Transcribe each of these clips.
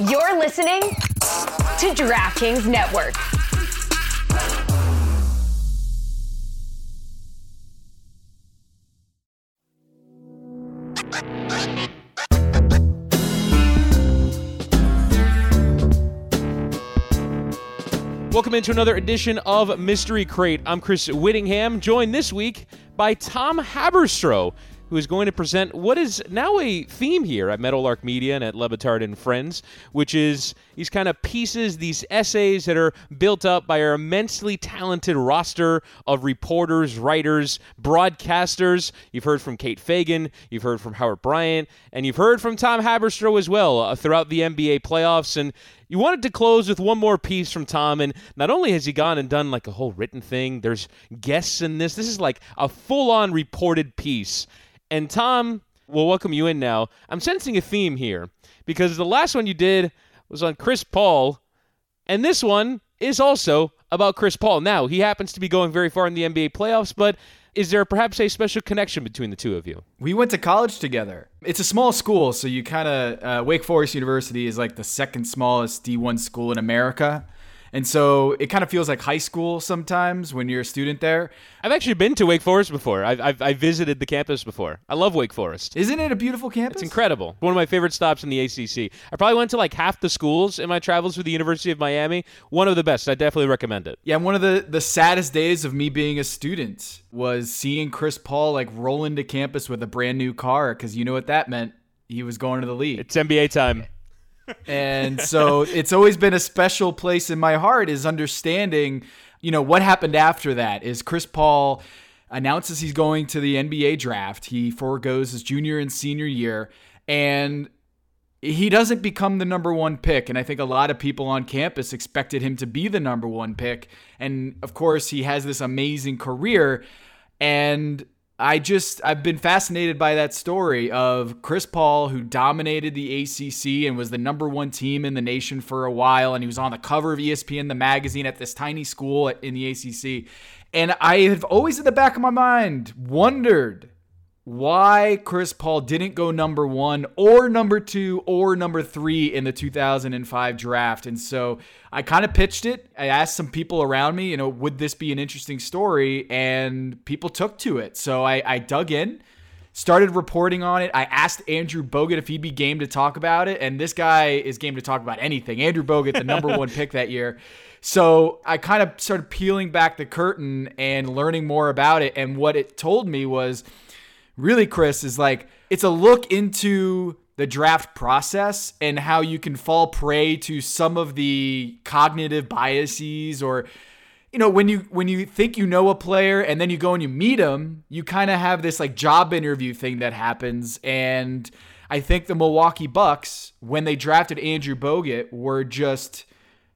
You're listening to DraftKings Network. Welcome into another edition of Mystery Crate. I'm Chris Whittingham, joined this week by Tom Haberstroh, who is going to present what is now a theme here at Meadowlark Media and at Le Batard and Friends, which is these kind of pieces, these essays that are built up by our immensely talented roster of reporters, writers, broadcasters. You've heard from Kate Fagan, you've heard from Howard Bryant, and you've heard from Tom Haberstroh as well uh, throughout the NBA playoffs. And you wanted to close with one more piece from Tom, and not only has he gone and done like a whole written thing, there's guests in this. This is like a full on reported piece. And Tom, we'll welcome you in now. I'm sensing a theme here because the last one you did was on Chris Paul, and this one is also about Chris Paul. Now, he happens to be going very far in the NBA playoffs, but is there perhaps a special connection between the two of you? We went to college together. It's a small school, so you kind of uh, Wake Forest University is like the second smallest D1 school in America. And so it kind of feels like high school sometimes when you're a student there. I've actually been to Wake Forest before. I've, I've, I've visited the campus before. I love Wake Forest. Isn't it a beautiful campus? It's incredible. One of my favorite stops in the ACC. I probably went to like half the schools in my travels through the University of Miami. One of the best. I definitely recommend it. Yeah, one of the, the saddest days of me being a student was seeing Chris Paul like roll into campus with a brand new car because you know what that meant. He was going to the league. It's NBA time and so it's always been a special place in my heart is understanding, you know, what happened after that is Chris Paul announces he's going to the NBA draft. He foregoes his junior and senior year and he doesn't become the number one pick. And I think a lot of people on campus expected him to be the number one pick. And of course, he has this amazing career. And I just I've been fascinated by that story of Chris Paul who dominated the ACC and was the number 1 team in the nation for a while and he was on the cover of ESPN the magazine at this tiny school in the ACC and I have always in the back of my mind wondered why Chris Paul didn't go number one or number two or number three in the 2005 draft. And so I kind of pitched it. I asked some people around me, you know, would this be an interesting story? And people took to it. So I, I dug in, started reporting on it. I asked Andrew Bogut if he'd be game to talk about it. And this guy is game to talk about anything. Andrew Bogut, the number one pick that year. So I kind of started peeling back the curtain and learning more about it. And what it told me was, really, Chris, is like it's a look into the draft process and how you can fall prey to some of the cognitive biases or you know when you when you think you know a player and then you go and you meet him you kind of have this like job interview thing that happens. And i think the milwaukee bucks when they drafted andrew bogut were just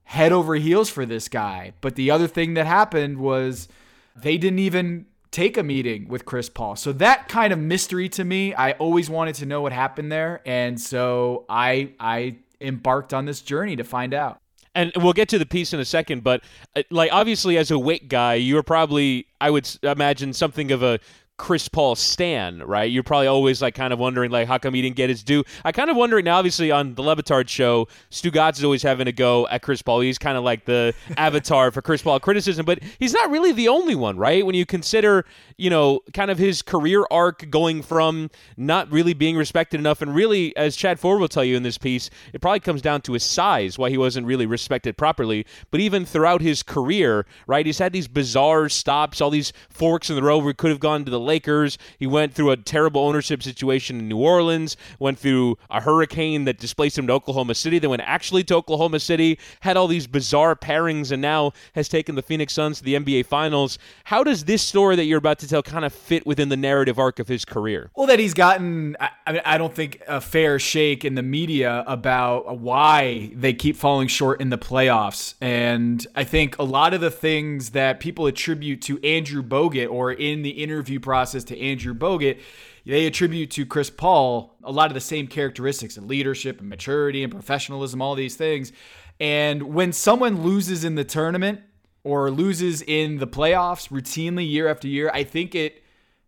head over heels for this guy. But the other thing that happened was they didn't even take a meeting with Chris Paul. So that kind of mystery to me, I always wanted to know what happened there, and so I I embarked on this journey to find out. And we'll get to the piece in a second, but uh, like obviously as a Wake guy, you're probably I would imagine something of a Chris Paul stan, right? You're probably always like kind of wondering like how come he didn't get his due. I kind of wondering now, obviously on the Le Batard show, Stugotz is always having a go at Chris Paul. He's kind of like the avatar for Chris Paul criticism, but he's not really the only one, right? When you consider, you know, kind of his career arc going from not really being respected enough, and really, as Chad Ford will tell you in this piece, it probably comes down to his size, why he wasn't really respected properly. But even throughout his career, right, he's had these bizarre stops, all these forks in the road where he could have gone to the Lakers. He went through a terrible ownership situation in New Orleans, went through a hurricane that displaced him to Oklahoma City, then went actually to Oklahoma City, had all these bizarre pairings, and now has taken the Phoenix Suns to the NBA Finals. How does this story that you're about to tell kind of fit within the narrative arc of his career? Well, that he's gotten, I mean, I don't think a fair shake in the media about why they keep falling short in the playoffs. And I think a lot of the things that people attribute to Andrew Bogut or in the interview process process to Andrew Bogut, they attribute to Chris Paul a lot of the same characteristics and leadership and maturity and professionalism, all these things. And when someone loses in the tournament or loses in the playoffs routinely year after year, I think it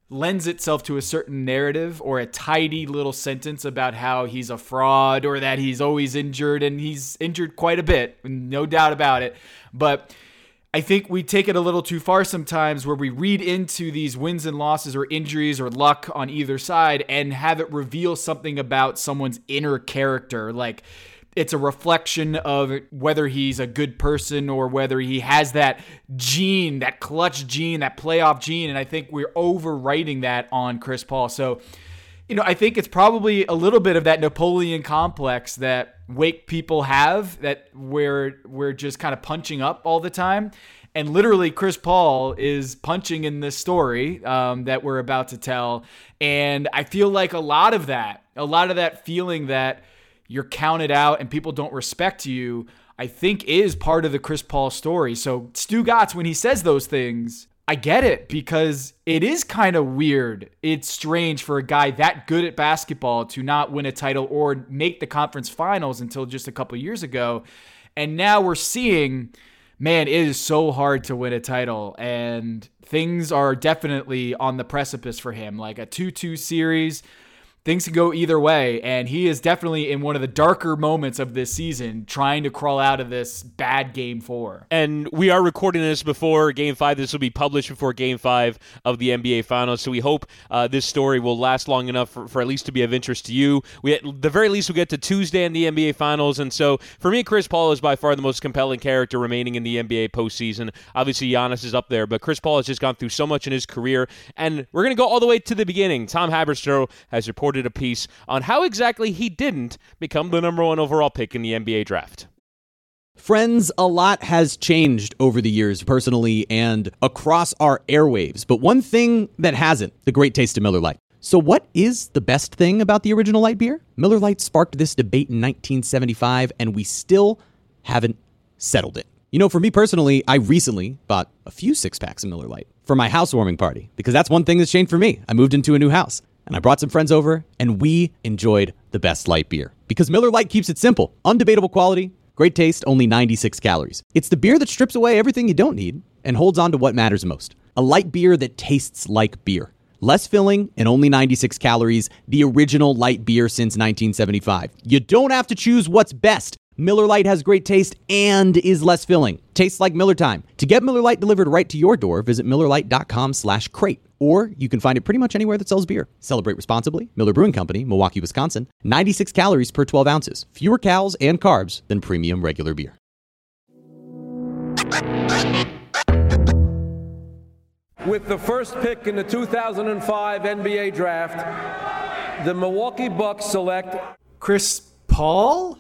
lends itself to a certain narrative or a tidy little sentence about how he's a fraud or that he's always injured and he's injured quite a bit, no doubt about it. But I think we take it a little too far sometimes where we read into these wins and losses or injuries or luck on either side and have it reveal something about someone's inner character. Like, it's a reflection of whether he's a good person or whether he has that gene, that clutch gene, that playoff gene. And I think we're overwriting that on Chris Paul. So, you know, I think it's probably a little bit of that Napoleon complex that Wake people have that we're we're just kind of punching up all the time. And literally, Chris Paul is punching in this story um, that we're about to tell. And I feel like a lot of that, a lot of that feeling that you're counted out and people don't respect you, I think is part of the Chris Paul story. So Stugotz, when he says those things, I get it because it is kind of weird. It's strange for a guy that good at basketball to not win a title or make the conference finals until just a couple years ago. And now we're seeing, man, it is so hard to win a title. And things are definitely on the precipice for him. Like a 2 2 series things can go either way. And he is definitely in one of the darker moments of this season, trying to crawl out of this bad game four. And we are recording this before game five. This will be published before game five of the NBA Finals. So we hope uh, this story will last long enough for, for, at least to be of interest to you. We, at the very least, we get to Tuesday in the NBA Finals. And so for me, Chris Paul is by far the most compelling character remaining in the NBA postseason. Obviously, Giannis is up there, but Chris Paul has just gone through so much in his career. And we're going to go all the way to the beginning. Tom Haberstroh has reported reported a piece on how exactly he didn't become the number one overall pick in the NBA draft. Friends, a lot has changed over the years, personally and across our airwaves. But one thing that hasn't the great taste of Miller Lite. So, what is the best thing about the original light beer? Miller Lite sparked this debate in 1975, and we still haven't settled it. You know, for me personally, I recently bought a few six packs of Miller Lite for my housewarming party because that's one thing that's changed for me. I moved into a new house and I brought some friends over, and we enjoyed the best light beer. Because Miller Lite keeps it simple undebatable quality, great taste, only 96 calories. It's the beer that strips away everything you don't need and holds on to what matters most. A light beer that tastes like beer. Less filling and only 96 calories, the original light beer since 1975. You don't have to choose what's best. Miller Lite has great taste and is less filling. Tastes like Miller time. To get Miller Lite delivered right to your door, visit MillerLite.com slash crate or you can find it pretty much anywhere that sells beer. Celebrate responsibly. Miller Brewing Company, Milwaukee, Wisconsin. 96 calories per 12 ounces. Fewer calories and carbs than premium regular beer. With the first pick in the 2005 NBA draft, the Milwaukee Bucks select Chris Paul.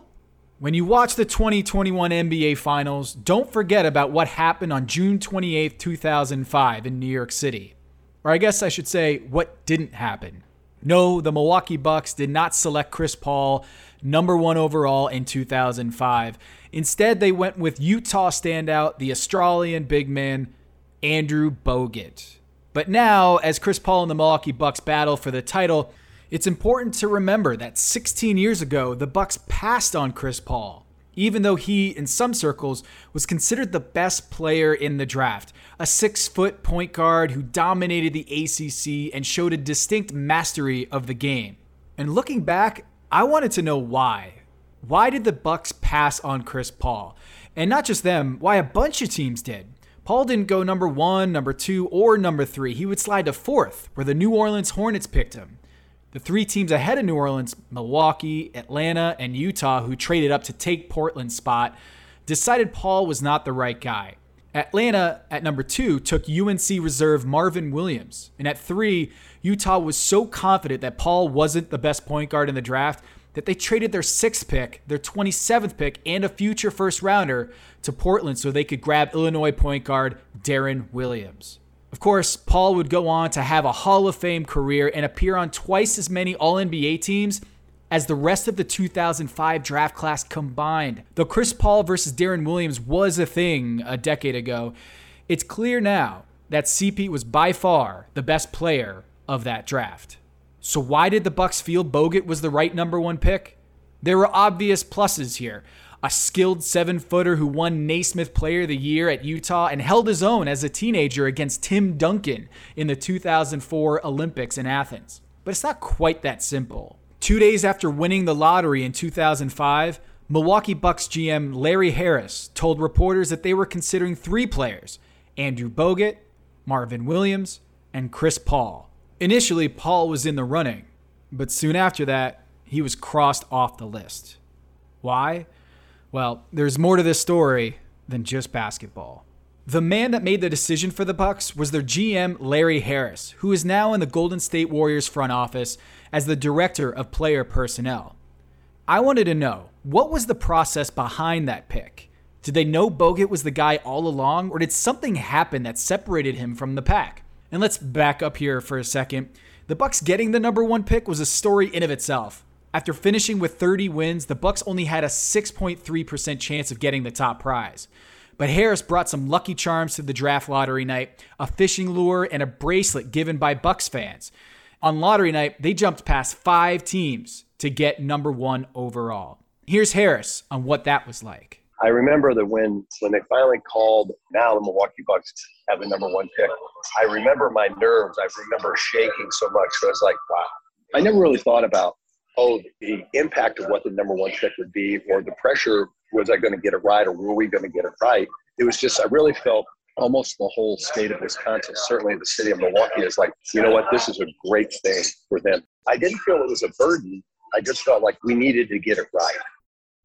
When you watch the 2021 NBA Finals, don't forget about what happened on June 28, 2005 in New York City. Or I guess I should say, what didn't happen. No, the Milwaukee Bucks did not select Chris Paul number one overall in 2005. Instead, they went with Utah standout, the Australian big man, Andrew Bogut. But now, as Chris Paul and the Milwaukee Bucks battle for the title, it's important to remember that 16 years ago, the Bucks passed on Chris Paul even though he, in some circles, was considered the best player in the draft. A six foot point guard who dominated the ACC and showed a distinct mastery of the game. And looking back, I wanted to know why. Why did the Bucks pass on Chris Paul? And not just them, why a bunch of teams did. Paul didn't go number one, number two, or number three. He would slide to fourth, where the New Orleans Hornets picked him. The three teams ahead of New Orleans, Milwaukee, Atlanta, and Utah, who traded up to take Portland's spot, decided Paul was not the right guy. Atlanta, at number two, took UNC reserve Marvin Williams. And at three, Utah was so confident that Paul wasn't the best point guard in the draft that they traded their sixth pick, their 27th pick, and a future first rounder to Portland so they could grab Illinois point guard Deron Williams. Of course, Paul would go on to have a Hall of Fame career and appear on twice as many All NBA teams as the rest of the 2005 draft class combined. Though Chris Paul versus Deron Williams was a thing a decade ago, it's clear now that CP was by far the best player of that draft. So why did the Bucks feel Bogut was the right number 1 pick? There were obvious pluses here. A skilled seven footer who won Naismith Player of the Year at Utah and held his own as a teenager against Tim Duncan in the 2004 Olympics in Athens. But it's not quite that simple. Two days after winning the lottery in 2005, Milwaukee Bucks GM Larry Harris told reporters that they were considering three players Andrew Bogut, Marvin Williams, and Chris Paul. Initially, Paul was in the running, but soon after that, he was crossed off the list. Why? Well, there's more to this story than just basketball. The man that made the decision for the Bucks was their GM Larry Harris, who is now in the Golden State Warriors front office as the director of player personnel. I wanted to know, what was the process behind that pick? Did they know Bogut was the guy all along or did something happen that separated him from the pack? And let's back up here for a second. The Bucks getting the number 1 pick was a story in of itself. After finishing with 30 wins, the Bucks only had a 6.3% chance of getting the top prize. But Harris brought some lucky charms to the draft lottery night, a fishing lure and a bracelet given by Bucks fans. On lottery night, they jumped past 5 teams to get number 1 overall. Here's Harris on what that was like. I remember that when when they finally called now the Milwaukee Bucks have the number one pick. I remember my nerves. I remember shaking so much. I was like, wow. I never really thought about oh, the impact of what the number one pick would be, or the pressure was I going to get it right, or were we going to get it right? It was just I really felt almost the whole state of Wisconsin, certainly the city of Milwaukee, is like, you know what, this is a great thing for them. I didn't feel it was a burden. I just felt like we needed to get it right.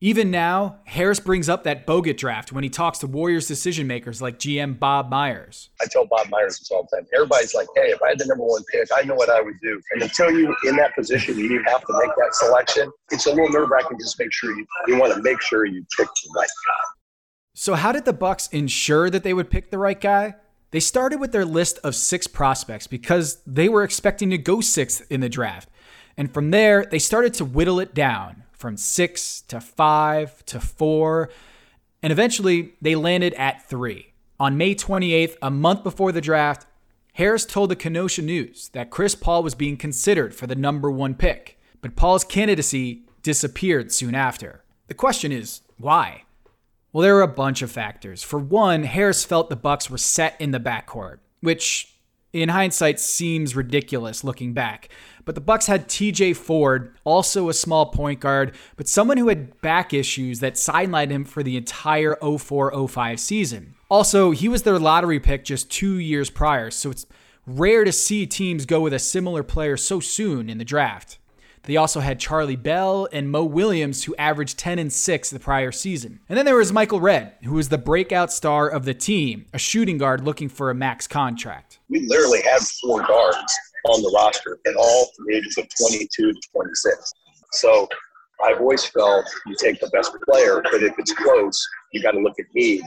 Even now, Harris brings up that Bogut draft when he talks to Warriors decision makers like GM Bob Myers. I tell Bob Myers this all the time. Everybody's like, hey, if I had the number one pick, I know what I would do. And until you're in that position, you have to make that selection. It's a little nerve wracking. Just make sure you, you want to make sure you pick the right guy. So, how did the Bucks ensure that they would pick the right guy? They started with their list of six prospects because they were expecting to go sixth in the draft. And from there, they started to whittle it down from six to five to four, and eventually they landed at three. On May 28th, a month before the draft, Harris told the Kenosha News that Chris Paul was being considered for the number one pick, but Paul's candidacy disappeared soon after. The question is, why? Well, there were a bunch of factors. For one, Harris felt the Bucks were set in the backcourt, which in hindsight seems ridiculous looking back. But the Bucks had TJ Ford, also a small point guard, but someone who had back issues that sidelined him for the entire 04-05 season. Also, he was their lottery pick just 2 years prior, so it's rare to see teams go with a similar player so soon in the draft. They also had Charlie Bell and Mo Williams, who averaged 10 and 6 the prior season. And then there was Michael Redd, who was the breakout star of the team, a shooting guard looking for a max contract. We literally had four guards on the roster, and all from the ages of 22 to 26. So I've always felt you take the best player, but if it's close, you got to look at need.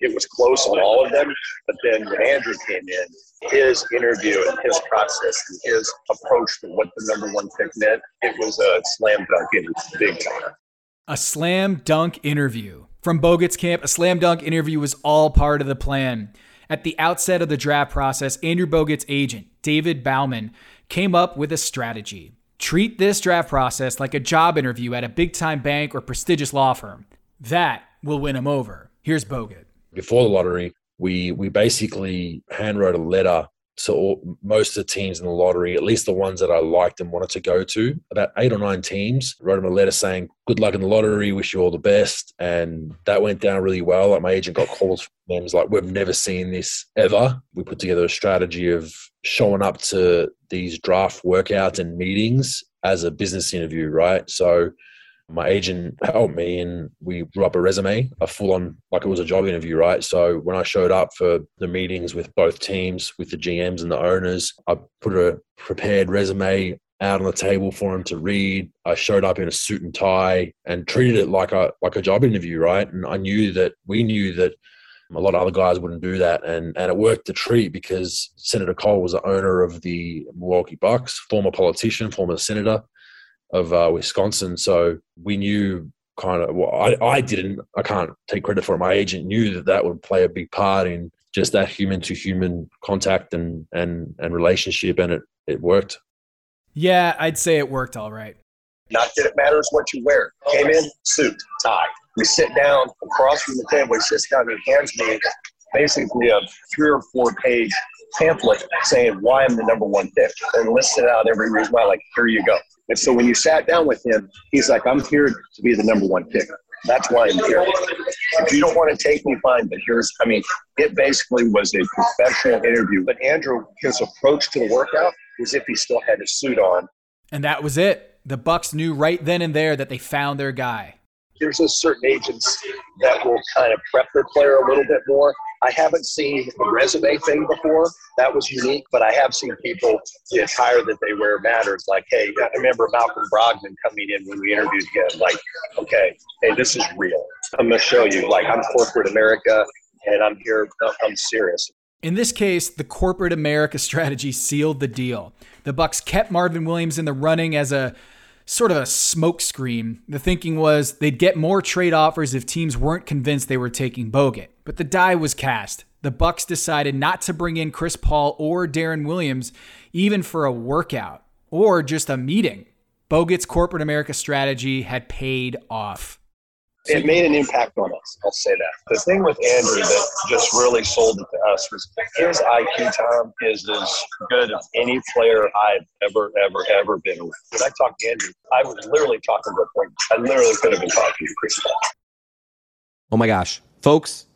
It was close on all of them, but then when Andrew came in, his interview and his process and his approach to what the number one pick meant, it was a slam dunk in big time. A slam dunk interview. From Bogut's camp, a slam dunk interview was all part of the plan. At the outset of the draft process, Andrew Bogut's agent, David Bauman, came up with a strategy. Treat this draft process like a job interview at a big time bank or prestigious law firm. That will win him over. Here's Bogut. Before the lottery, we we basically handwrote a letter to all, most of the teams in the lottery, at least the ones that I liked and wanted to go to. About eight or nine teams wrote them a letter saying, "Good luck in the lottery. Wish you all the best." And that went down really well. Like my agent got calls from them, like, "We've never seen this ever." We put together a strategy of showing up to these draft workouts and meetings as a business interview, right? So my agent helped me and we drew up a resume, a full on, like it was a job interview, right? So when I showed up for the meetings with both teams, with the GMs and the owners, I put a prepared resume out on the table for him to read. I showed up in a suit and tie and treated it like a like a job interview, right? And I knew that we knew that a lot of other guys wouldn't do that, and and it worked a treat because Senator Kohl was the owner of the Milwaukee Bucks, former politician, former senator of uh, Wisconsin. So we knew kind of, well, I, I didn't, I can't take credit for it. My agent knew that that would play a big part in just that human to human contact and, and, and relationship. And it, it worked. Yeah, I'd say it worked all right. Not that it matters what you wear. Came in, suit, tie. We sit down across from the table. He sits down and hands me basically a three or four page pamphlet saying why I'm the number one pick and listed out every reason why. Like, here you go. And so when you sat down with him, he's like, I'm here to be the number one pick. That's why I'm here. If you don't want to take me, fine. But here's, I mean, it basically was a professional interview. But Andrew, his approach to the workout was if he still had his suit on. And that was it. The Bucks knew right then and there that they found their guy. There's a certain agents that will kind of prep their player a little bit more. I haven't seen the resume thing before. That was unique, but I have seen people the attire that they wear matters. Like, hey, I remember Malcolm Brogdon coming in when we interviewed him. Like, okay, hey, this is real. I'm gonna show you. Like, I'm corporate America, and I'm here. I'm serious. In this case, the corporate America strategy sealed the deal. The Bucks kept Marvin Williams in the running as a sort of a smokescreen. The thinking was they'd get more trade offers if teams weren't convinced they were taking Bogut. But the die was cast. The Bucks decided not to bring in Chris Paul or Deron Williams even for a workout or just a meeting. Bogut's corporate America strategy had paid off it made an impact on us. I'll say that. The thing with Andrew that just really sold it to us was his IQ time is as good as any player I've ever, ever, ever been with. When I talked to Andrew, I was literally talking to a point. I literally could have been talking to Chris Paul. Oh my gosh, folks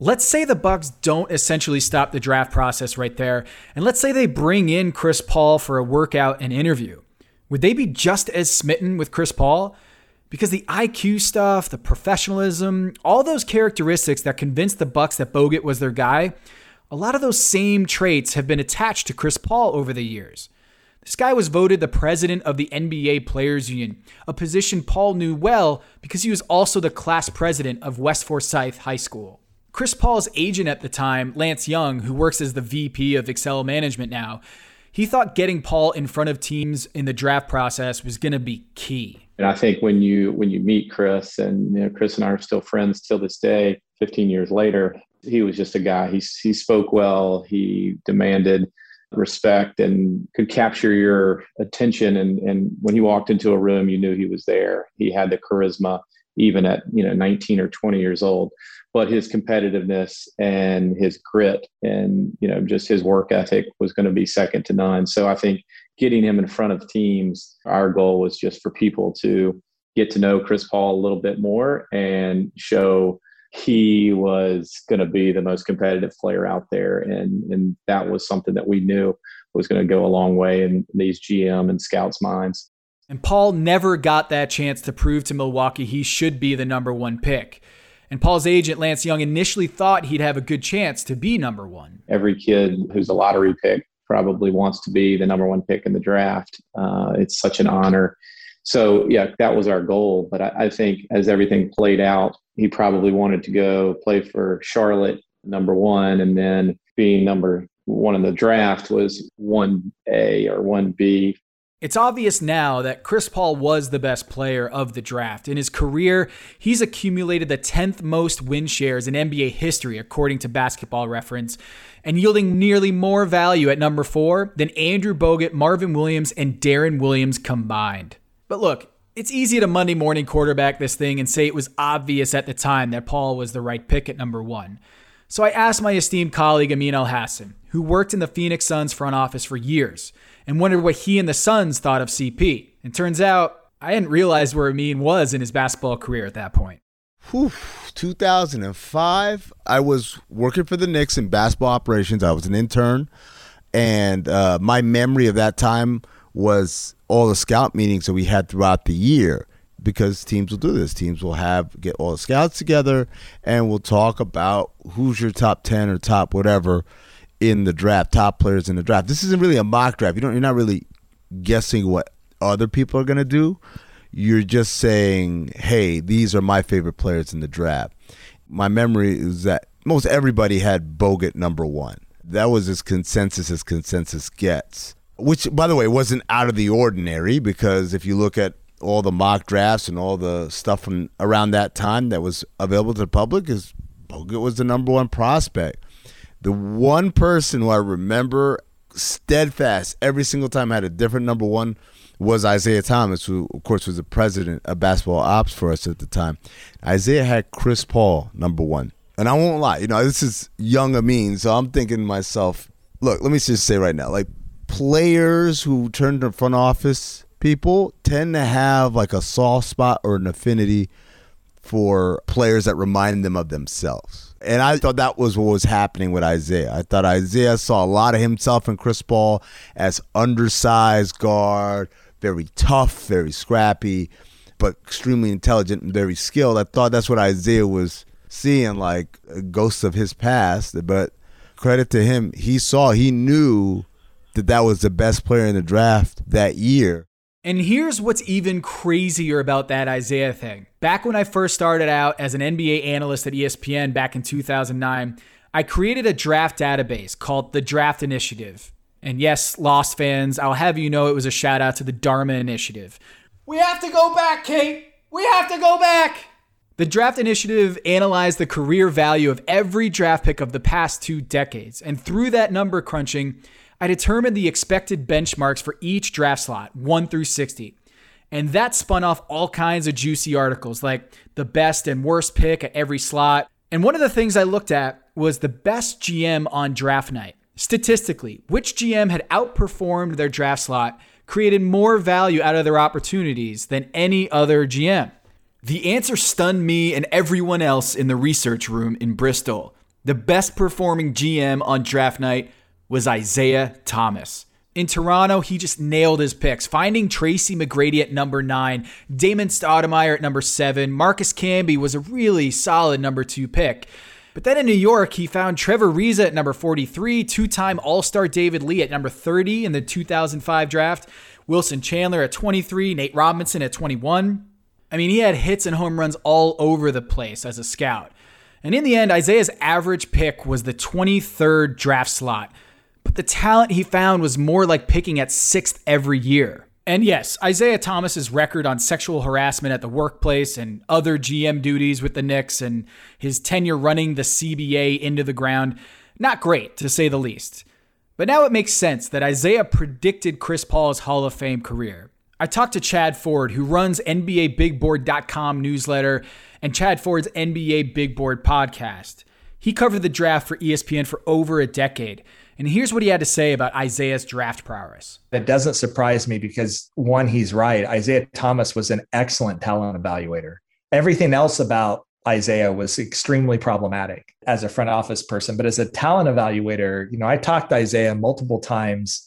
Let's say the Bucks don't essentially stop the draft process right there, and let's say they bring in Chris Paul for a workout and interview. Would they be just as smitten with Chris Paul? Because the IQ stuff, the professionalism, all those characteristics that convinced the Bucks that Bogut was their guy, a lot of those same traits have been attached to Chris Paul over the years. This guy was voted the president of the NBA Players Union, a position Paul knew well because he was also the class president of West Forsyth High School. Chris Paul's agent at the time, Lance Young, who works as the VP of Excel Management now, he thought getting Paul in front of teams in the draft process was going to be key. And I think when you when you meet Chris, and you know, Chris and I are still friends till this day, 15 years later, he was just a guy. He he spoke well. He demanded respect and could capture your attention. And and when he walked into a room, you knew he was there. He had the charisma, even at you know 19 or 20 years old. But his competitiveness and his grit and you know just his work ethic was going to be second to none. So i think getting him in front of teams our goal was just for people to get to know chris paul a little bit more and show he was going to be the most competitive player out there. And and that was something that we knew was going to go a long way in these gm and scouts minds and paul never got that chance to prove to milwaukee he should be the number one pick and Paul's agent, Lance Young, initially thought he'd have a good chance to be number one. Every kid who's a lottery pick probably wants to be the number one pick in the draft. Uh, it's such an honor. So, yeah, that was our goal. But I, I think as everything played out, he probably wanted to go play for Charlotte, number one, and then being number one in the draft was 1A or 1B it's obvious now that Chris Paul was the best player of the draft. In his career, he's accumulated the 10th most win shares in NBA history, according to basketball reference, and yielding nearly more value at number four than Andrew Bogut, Marvin Williams, and Deron Williams combined. But look, it's easy to Monday morning quarterback this thing and say it was obvious at the time that Paul was the right pick at number one. So I asked my esteemed colleague Amin Elhassan, who worked in the Phoenix Suns front office for years and wondered what he and the Suns thought of CP. And turns out I hadn't realized where Amin was in his basketball career at that point. Whew, 2005, I was working for the Knicks in basketball operations. I was an intern, and uh, my memory of that time was all the scout meetings that we had throughout the year because teams will do this. Teams will have get all the scouts together and we'll talk about who's your top 10 or top whatever in the draft, top players in the draft. This isn't really a mock draft. You don't you're not really guessing what other people are to do. You're just saying, "Hey, these are my favorite players in the draft." My memory is that most everybody had Bogut number 1. That was as consensus as consensus gets. Which by the way wasn't out of the ordinary because if you look at all the mock drafts and all the stuff from around that time that was available to the public is Bogut was the number one prospect. The one person who I remember steadfast every single time had a different number one was Isiah Thomas, who of course was the president of basketball ops for us at the time. Isiah had Chris Paul number one. And I won't lie, you know, this is young Amin, so I'm thinking to myself, look, let me just say right now, like players who turn to front office people tend to have like a soft spot or an affinity for players that remind them of themselves. And I thought that was what was happening with Isiah. I thought Isiah saw a lot of himself in Chris Paul as undersized guard, very tough, very scrappy, but extremely intelligent and very skilled. I thought that's what Isiah was seeing, like ghosts of his past. But credit to him, he saw, he knew that that was the best player in the draft that year. And here's what's even crazier about that Isiah thing. Back when I first started out as an NBA analyst at ESPN back in 2009, I created a draft database called the Draft Initiative. And yes, Lost fans, I'll have you know it was a shout out to the Dharma Initiative. We have to go back, Kate! We have to go back! The Draft Initiative analyzed the career value of every draft pick of the past two decades. And through that number crunching, I determined the expected benchmarks for each draft slot, 1 through 60. And that spun off all kinds of juicy articles like the best and worst pick at every slot. And one of the things I looked at was the best GM on draft night. Statistically, which GM had outperformed their draft slot, created more value out of their opportunities than any other GM? The answer stunned me and everyone else in the research room in Bristol. The best performing GM on draft night was Isiah Thomas. In Toronto, he just nailed his picks, finding Tracy McGrady at number nine, Damon Stoudemire at number seven. Marcus Camby was a really solid number two pick. But then in New York, he found Trevor Ariza at number 43, two time All Star David Lee at number 30 in the 2005 draft, Wilson Chandler at 23, Nate Robinson at 21. I mean, he had hits and home runs all over the place as a scout. And in the end, Isiah's average pick was the 23rd draft slot but the talent he found was more like picking at sixth every year. And yes, Isiah Thomas's record on sexual harassment at the workplace and other GM duties with the Knicks and his tenure running the CBA into the ground, not great to say the least. But now it makes sense that Isiah predicted Chris Paul's Hall of Fame career. I talked to Chad Ford, who runs NBABigBoard.com newsletter and Chad Ford's NBA Big Board podcast. He covered the draft for ESPN for over a decade and here's what he had to say about Isiah's draft prowess. That doesn't surprise me because one, he's right. Isiah Thomas was an excellent talent evaluator. Everything else about Isiah was extremely problematic as a front office person, but as a talent evaluator, you know, I talked to Isiah multiple times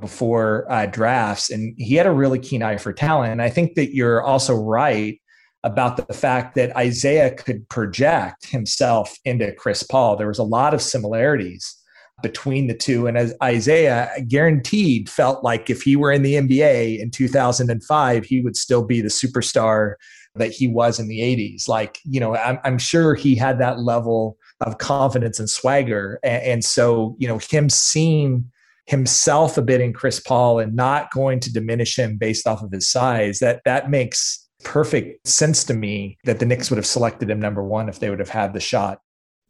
before uh, drafts, and he had a really keen eye for talent. And I think that you're also right about the fact that Isiah could project himself into Chris Paul. There was a lot of similarities between the two. And as Isiah guaranteed felt like if he were in the NBA in 2005, he would still be the superstar that he was in the 80s. Like, you know, I'm, I'm sure he had that level of confidence and swagger. And, and so, you know, him seeing himself a bit in Chris Paul and not going to diminish him based off of his size, that that makes perfect sense to me that the Knicks would have selected him number one if they would have had the shot.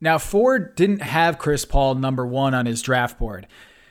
Now, Ford didn't have Chris Paul number one on his draft board.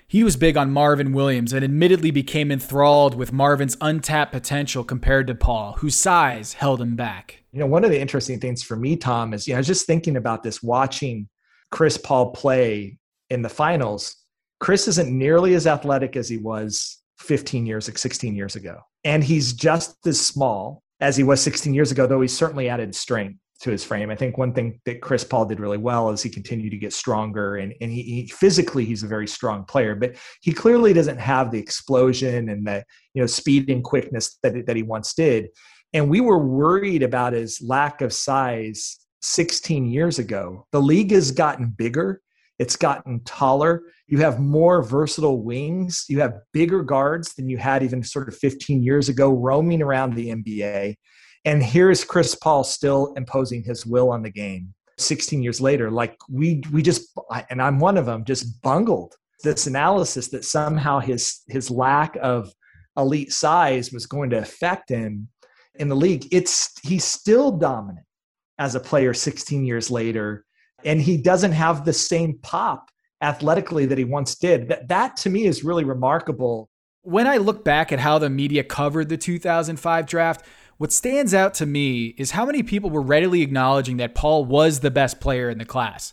He was big on Marvin Williams and admittedly became enthralled with Marvin's untapped potential compared to Paul, whose size held him back. You know, one of the interesting things for me, Tom, is you know, I was just thinking about this watching Chris Paul play in the finals. Chris isn't nearly as athletic as he was 15 years, like 16 years ago. And he's just as small as he was 16 years ago, though he's certainly added strength to his frame. I think one thing that Chris Paul did really well is he continued to get stronger and, and he, he, physically he's a very strong player, but he clearly doesn't have the explosion and the you know speed and quickness that, that he once did. And we were worried about his lack of size 16 years ago. The league has gotten bigger. It's gotten taller. You have more versatile wings. You have bigger guards than you had even sort of 15 years ago roaming around the NBA. And here's Chris Paul still imposing his will on the game 16 years later. Like we we just and I'm one of them, just bungled this analysis that somehow his his lack of elite size was going to affect him in the league. It's he's still dominant as a player 16 years later, and he doesn't have the same pop athletically that he once did. That that to me is really remarkable. When I look back at how the media covered the 2005 draft, what stands out to me is how many people were readily acknowledging that Paul was the best player in the class.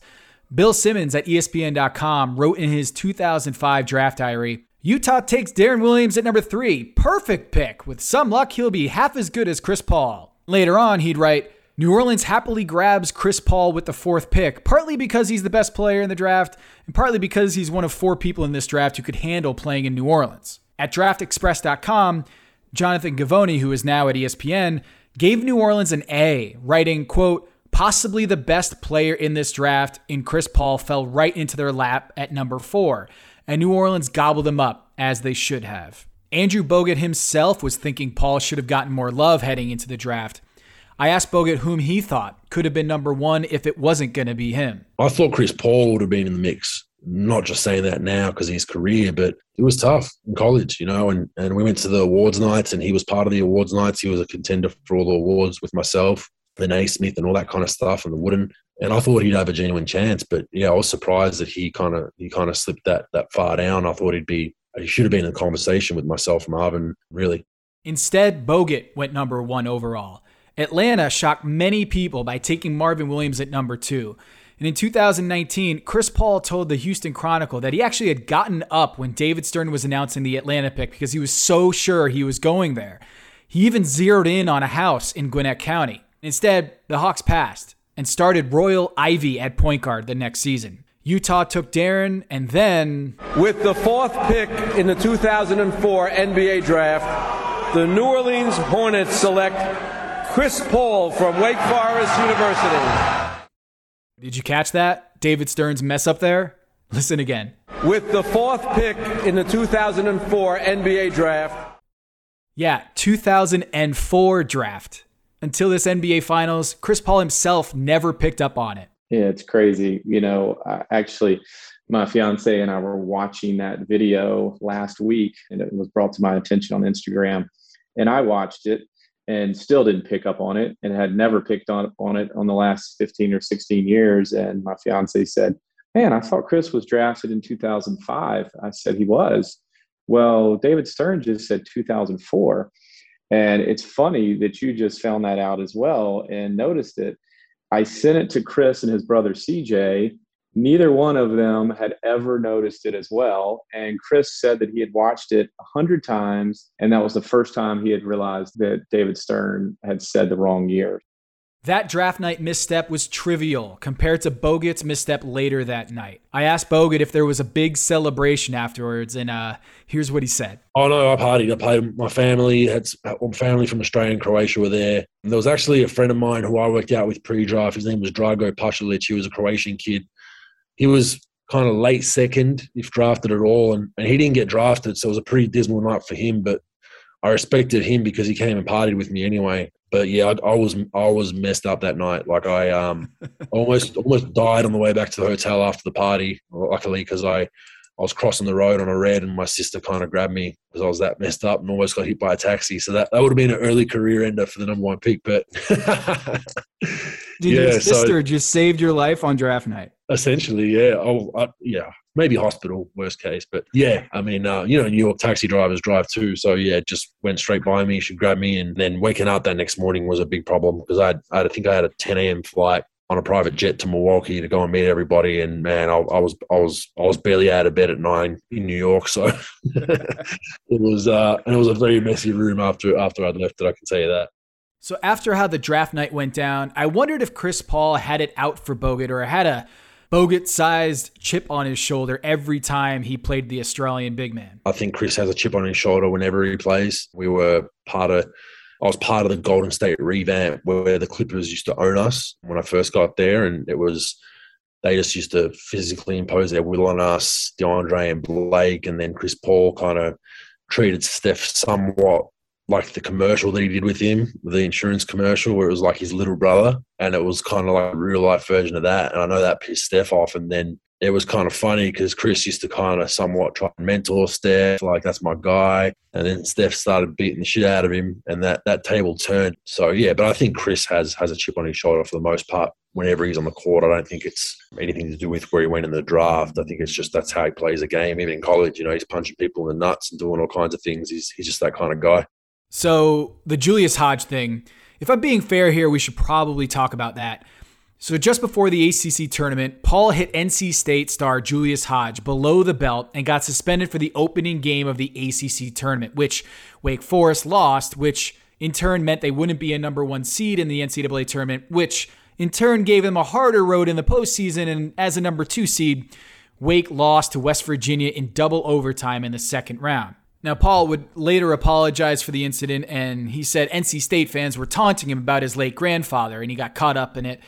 Bill Simmons at ESPN.com wrote in his 2005 draft diary Utah takes Deron Williams at number three. Perfect pick. With some luck, he'll be half as good as Chris Paul. Later on, he'd write New Orleans happily grabs Chris Paul with the fourth pick, partly because he's the best player in the draft, and partly because he's one of four people in this draft who could handle playing in New Orleans. At draftexpress.com, Jonathan Givony, who is now at ESPN, gave New Orleans an A, writing, quote, possibly the best player in this draft in Chris Paul fell right into their lap at number four, and New Orleans gobbled him up as they should have. Andrew Bogut himself was thinking Paul should have gotten more love heading into the draft. I asked Bogut whom he thought could have been number one if it wasn't going to be him. I thought Chris Paul would have been in the mix not just saying that now because his career, but it was tough in college, you know. And, and we went to the awards nights, and he was part of the awards nights. He was a contender for all the awards with myself, the Naismith, and all that kind of stuff, and the Wooden. And I thought he'd have a genuine chance, but yeah, I was surprised that he kind of he kind of slipped that that far down. I thought he'd be he should have been in conversation with myself, Marvin, really. Instead, Bogut went number one overall. Atlanta shocked many people by taking Marvin Williams at number two. And in 2019, Chris Paul told the Houston Chronicle that he actually had gotten up when David Stern was announcing the Atlanta pick because he was so sure he was going there. He even zeroed in on a house in Gwinnett County. Instead, the Hawks passed and started Royal Ivey at point guard the next season. Utah took Deron, and then. With the fourth pick in the 2004 NBA draft, the New Orleans Hornets select Chris Paul from Wake Forest University. Did you catch that? David Stern's mess up there? Listen again. With the fourth pick in the 2004 NBA draft. Yeah, 2004 draft. Until this NBA Finals, Chris Paul himself never picked up on it. Yeah, it's crazy. You know, actually, my fiance and I were watching that video last week, and it was brought to my attention on Instagram. And I watched it, and still didn't pick up on it and had never picked on, on it on the last 15 or 16 years. And my fiance said, Man, I thought Chris was drafted in 2005. I said he was. Well, David Stern just said 2004. And it's funny that you just found that out as well and noticed it. I sent it to Chris and his brother CJ, Neither one of them had ever noticed it as well. And Chris said that he had watched it a hundred times, and that was the first time he had realized that David Stern had said the wrong year. That draft night misstep was trivial compared to Bogut's misstep later that night. I asked Bogut if there was a big celebration afterwards, and uh, here's what he said. Oh no, I partied. I played. My family had family from Australia and Croatia were there. And there was actually a friend of mine who I worked out with pre-draft. His name was Drago Pasalic. He was a Croatian kid he was kind of late second, if drafted at all, and, and he didn't get drafted, so it was a pretty dismal night for him. But I respected him because he came and partied with me anyway. But yeah, I, I was I was messed up that night. Like I um almost almost died on the way back to the hotel after the party. Luckily, because I I was crossing the road on a red, and my sister kind of grabbed me because I was that messed up and almost got hit by a taxi. So that, that would have been an early career ender for the number one pick. But Dude, yeah, your sister so, just saved your life on draft night. Essentially, yeah. Oh, I, yeah. Maybe hospital, worst case. But yeah, I mean, uh, you know, New York taxi drivers drive too. So yeah, just went straight by me. She grabbed me, and then waking up that next morning was a big problem because I, I think I had a 10 a.m. flight on a private jet to Milwaukee to go and meet everybody. And man, I, I was I was I was barely out of bed at nine in New York, so it was uh, and it was a very messy room after after I'd left it. I can tell you that. So after how the draft night went down, I wondered if Chris Paul had it out for Bogut or had a Bogut-sized chip on his shoulder every time he played the Australian big man. I think Chris has a chip on his shoulder whenever he plays. We were part of I was part of the Golden State revamp where the Clippers used to own us when I first got there, and it was they just used to physically impose their will on us, DeAndre and Blake, and then Chris Paul kind of treated Steph somewhat like the commercial that he did with him, the insurance commercial, where it was like his little brother, and it was kind of like a real life version of that. And I know that pissed Steph off, and then it was kind of funny because Chris used to kind of somewhat try and mentor Steph, like that's my guy. And then Steph started beating the shit out of him, and that that table turned. So yeah, but I think Chris has has a chip on his shoulder for the most part. Whenever he's on the court, I don't think it's anything to do with where he went in the draft. I think it's just that's how he plays a game. Even in college, you know, he's punching people in the nuts and doing all kinds of things. He's he's just that kind of guy. So the Julius Hodge thing, if I'm being fair here, we should probably talk about that. So just before the ACC tournament, Paul hit NC State star Julius Hodge below the belt and got suspended for the opening game of the ACC tournament, which Wake Forest lost, which in turn meant they wouldn't be a number one seed in the NCAA tournament, which in turn gave them a harder road in the postseason. And as a number two seed, Wake lost to West Virginia in double overtime in the second round. Now, Paul would later apologize for the incident, and he said NC State fans were taunting him about his late grandfather, and he got caught up in it.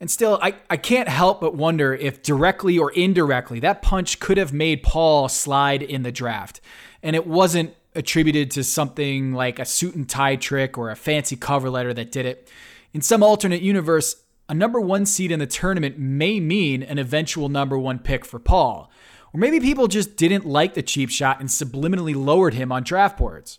And still, I, I can't help but wonder if directly or indirectly that punch could have made Paul slide in the draft. And it wasn't attributed to something like a suit and tie trick or a fancy cover letter that did it. In some alternate universe, a number one seed in the tournament may mean an eventual number one pick for Paul. Or maybe people just didn't like the cheap shot and subliminally lowered him on draft boards.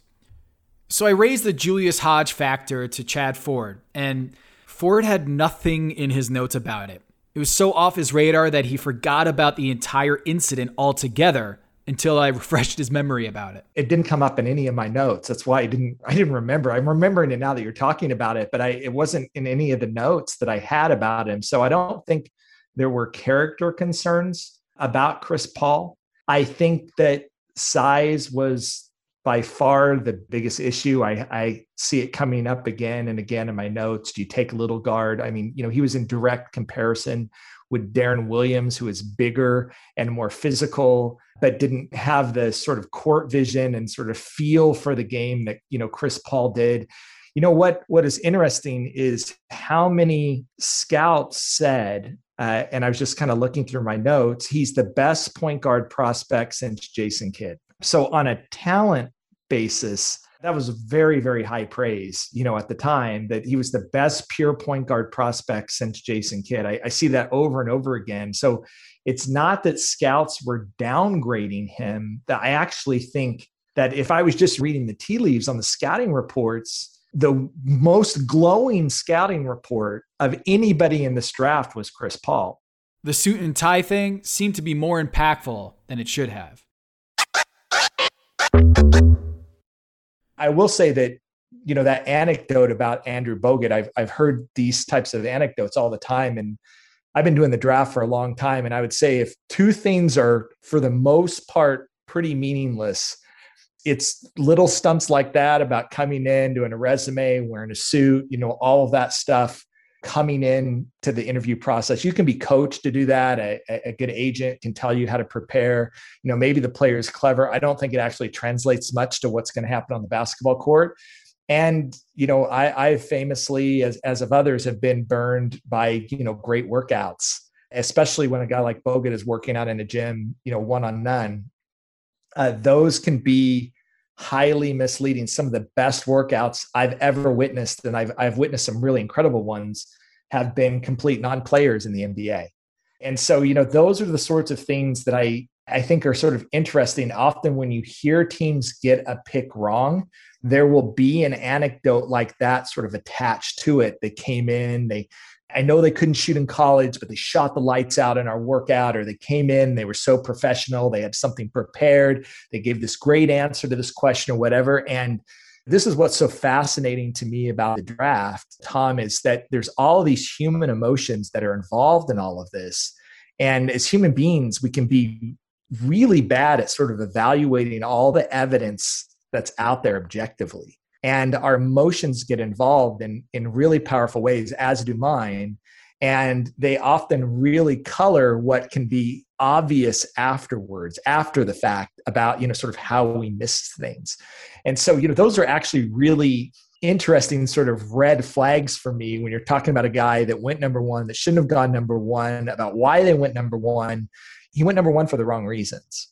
So I raised the Julius Hodge factor to Chad Ford, and Ford had nothing in his notes about it. It was so off his radar that he forgot about the entire incident altogether until I refreshed his memory about it. It didn't come up in any of my notes. That's why I didn't I didn't remember. I'm remembering it now that you're talking about it, but I it wasn't in any of the notes that I had about him. So I don't think there were character concerns about Chris Paul. I think that size was by far the biggest issue. I, I see it coming up again and again in my notes. Do you take a little guard? I mean, you know, he was in direct comparison with Deron Williams, who is bigger and more physical, but didn't have the sort of court vision and sort of feel for the game that, you know, Chris Paul did. You know what what is interesting is how many scouts said uh, and I was just kind of looking through my notes. He's the best point guard prospect since Jason Kidd. So on a talent basis, that was very, very high praise, you know, at the time that he was the best pure point guard prospect since Jason Kidd. I, I see that over and over again. So it's not that scouts were downgrading him, that I actually think that if I was just reading the tea leaves on the scouting reports, the most glowing scouting report of anybody in this draft was Chris Paul. The suit and tie thing seemed to be more impactful than it should have. I will say that you know that anecdote about Andrew Bogut. I've I've heard these types of anecdotes all the time, and I've been doing the draft for a long time. And I would say if two things are for the most part pretty meaningless, it's little stunts like that about coming in, doing a resume, wearing a suit, you know, all of that stuff coming in to the interview process. You can be coached to do that. A, a, good agent can tell you how to prepare. You know maybe the player is clever. I don't think it actually translates much to what's going to happen on the basketball court. And you know i i famously as as of others have been burned by you know great workouts especially when a guy like bogut is working out in a gym you know one on none uh, those can be highly misleading. Some of the best workouts I've ever witnessed, and I've, I've witnessed some really incredible ones, have been complete non players in the NBA. And so, you know, those are the sorts of things that I, I think are sort of interesting. Often, when you hear teams get a pick wrong, there will be an anecdote like that sort of attached to it. They came in, they I know they couldn't shoot in college, but they shot the lights out in our workout, or they came in, they were so professional, they had something prepared, they gave this great answer to this question or whatever. And This is what's so fascinating to me about the draft, Tom, is that there's all these human emotions that are involved in all of this. And as human beings, we can be really bad at sort of evaluating all the evidence that's out there objectively. And our emotions get involved in, in really powerful ways, as do mine. And they often really color what can be obvious afterwards, after the fact, about, you know, sort of how we missed things. And so, you know, those are actually really interesting sort of red flags for me when you're talking about a guy that went number one that shouldn't have gone number one, about why they went number one. He went number one for the wrong reasons.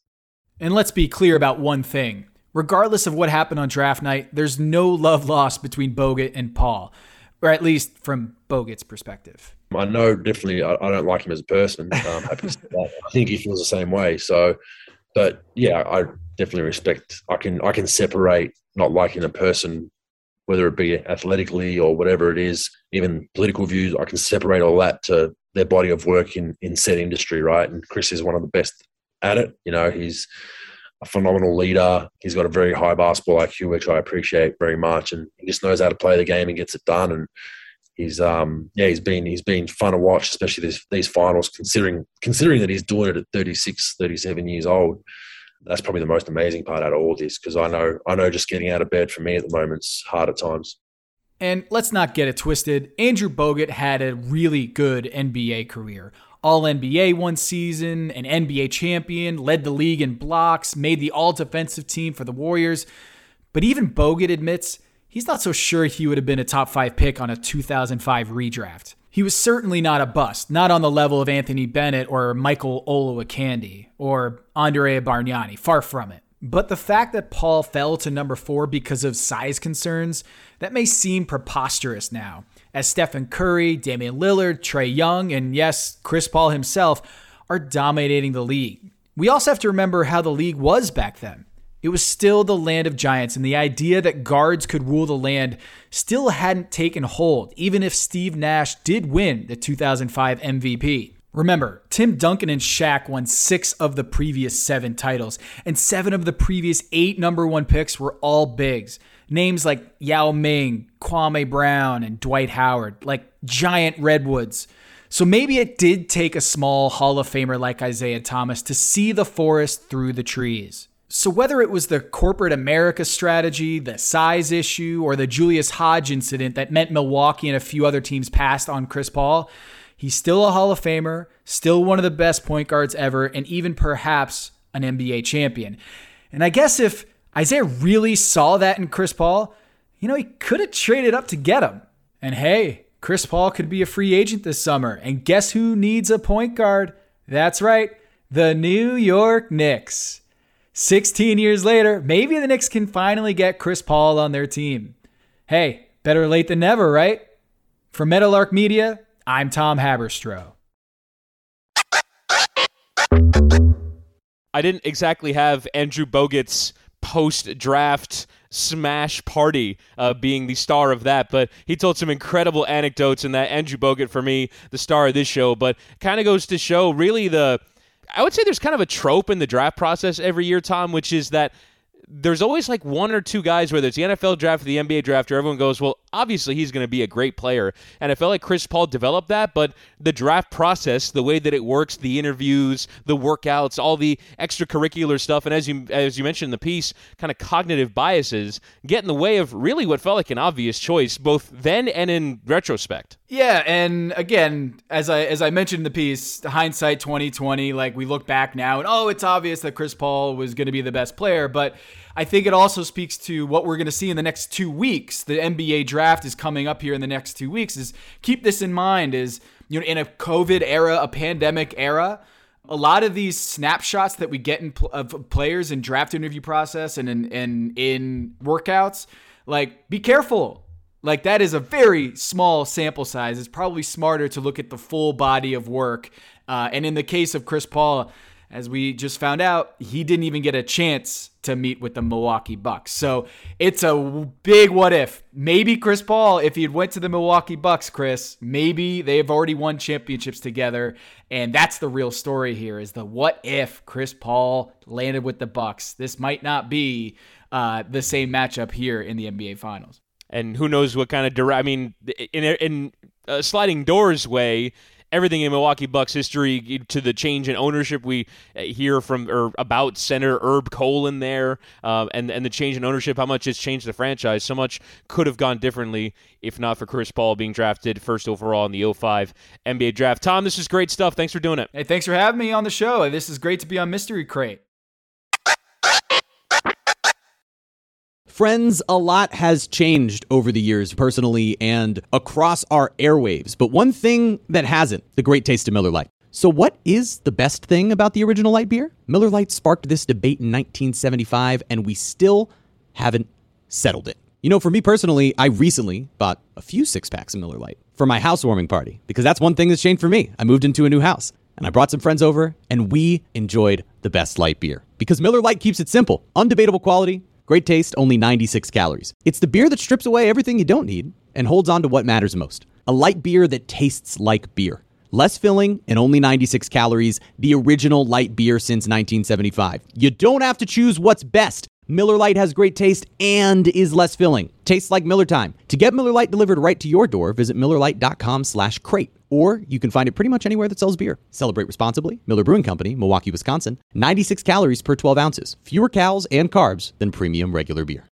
And let's be clear about one thing. Regardless of what happened on draft night, there's no love lost between Bogut and Paul, or at least from Bogut's perspective. I know definitely I, I don't like him as a person. Um, I think he feels the same way. So, but yeah, I definitely respect. I can I can separate not liking a person, whether it be athletically or whatever it is, even political views. I can separate all that to their body of work in in said industry, right? And Chris is one of the best at it. You know, he's a phenomenal leader. He's got a very high basketball IQ, which I appreciate very much, and he just knows how to play the game and gets it done. And he's um yeah he's been he's been fun to watch, especially these these finals. Considering considering that he's doing it at 36, 37 years old, that's probably the most amazing part out of all this because I know I know just getting out of bed for me at the moment's hard at times. And let's not get it twisted. Andrew Bogut had a really good NBA career. All NBA one season, an NBA champion, led the league in blocks, made the all defensive team for the Warriors. But even Bogut admits he's not so sure he would have been a top five pick on a 2005 redraft. He was certainly not a bust, not on the level of Anthony Bennett or Michael Olowokandi or Andrea Bargnani, far from it. But the fact that Paul fell to number four because of size concerns, that may seem preposterous now as Stephen Curry, Damian Lillard, Trae Young, and yes, Chris Paul himself are dominating the league. We also have to remember how the league was back then. It was still the land of giants, and the idea that guards could rule the land still hadn't taken hold, even if Steve Nash did win the 2005 MVP. Remember, Tim Duncan and Shaq won six of the previous seven titles, and seven of the previous eight number one picks were all bigs. Names like Yao Ming, Kwame Brown, and Dwight Howard, like giant redwoods. So maybe it did take a small Hall of Famer like Isiah Thomas to see the forest through the trees. So whether it was the corporate America strategy, the size issue, or the Julius Hodge incident that meant Milwaukee and a few other teams passed on Chris Paul, he's still a Hall of Famer, still one of the best point guards ever, and even perhaps an NBA champion. And I guess if Isiah really saw that in Chris Paul, you know, he could have traded up to get him. And hey, Chris Paul could be a free agent this summer. And guess who needs a point guard? That's right, the New York Knicks. 16 years later, maybe the Knicks can finally get Chris Paul on their team. Hey, better late than never, right? For Meadowlark Media, I'm Tom Haberstroh. I didn't exactly have Andrew Bogut's post draft smash party uh, being the star of that. But he told some incredible anecdotes in that. Andrew Bogut, for me, the star of this show, but kind of goes to show really the. I would say there's kind of a trope in the draft process every year, Tom, which is that there's always like one or two guys, whether it's the NFL draft or the NBA draft, where everyone goes, well, obviously he's going to be a great player. And I felt like Chris Paul developed that, but the draft process, the way that it works, the interviews, the workouts, all the extracurricular stuff, and as you as you mentioned in the piece, kind of cognitive biases get in the way of really what felt like an obvious choice, both then and in retrospect. Yeah, and again, as I as I mentioned in the piece, hindsight 2020, like we look back now and oh, it's obvious that Chris Paul was going to be the best player, but I think it also speaks to what we're going to see in the next 2 weeks. The NBA draft is coming up here in the next 2 weeks is keep this in mind is you know in a COVID era, a pandemic era, a lot of these snapshots that we get in pl- of players in draft interview process and in, in in workouts, like be careful like that is a very small sample size. It's probably smarter to look at the full body of work. Uh, and in the case of Chris Paul, as we just found out, he didn't even get a chance to meet with the Milwaukee Bucks. So it's a big what if. Maybe Chris Paul, if he had went to the Milwaukee Bucks, Chris, maybe they have already won championships together, and that's the real story here: is the what if Chris Paul landed with the Bucks. This might not be uh, the same matchup here in the NBA Finals. And who knows what kind of direct? I mean, in in a sliding doors way, everything in Milwaukee Bucks history to the change in ownership we uh, hear from or about Senator Herb Kohl there, uh, and and the change in ownership, how much it's changed the franchise. So much could have gone differently if not for Chris Paul being drafted first overall in the 05 NBA draft. Tom, this is great stuff. Thanks for doing it. Hey, thanks for having me on the show. This is great to be on Mystery Crate. Friends, a lot has changed over the years, personally and across our airwaves. But one thing that hasn't the great taste of Miller Lite. So, what is the best thing about the original light beer? Miller Lite sparked this debate in 1975, and we still haven't settled it. You know, for me personally, I recently bought a few six packs of Miller Lite for my housewarming party because that's one thing that's changed for me. I moved into a new house and I brought some friends over, and we enjoyed the best light beer because Miller Lite keeps it simple, undebatable quality Great taste, only 96 calories. It's the beer that strips away everything you don't need and holds on to what matters most. A light beer that tastes like beer. Less filling and only 96 calories, the original light beer since 1975. You don't have to choose what's best. Miller Lite has great taste and is less filling. Tastes like Miller time. To get Miller Lite delivered right to your door, visit MillerLite.com slash crate. Or you can find it pretty much anywhere that sells beer. Celebrate responsibly. Miller Brewing Company, Milwaukee, Wisconsin. 96 calories per 12 ounces. Fewer calories and carbs than premium regular beer.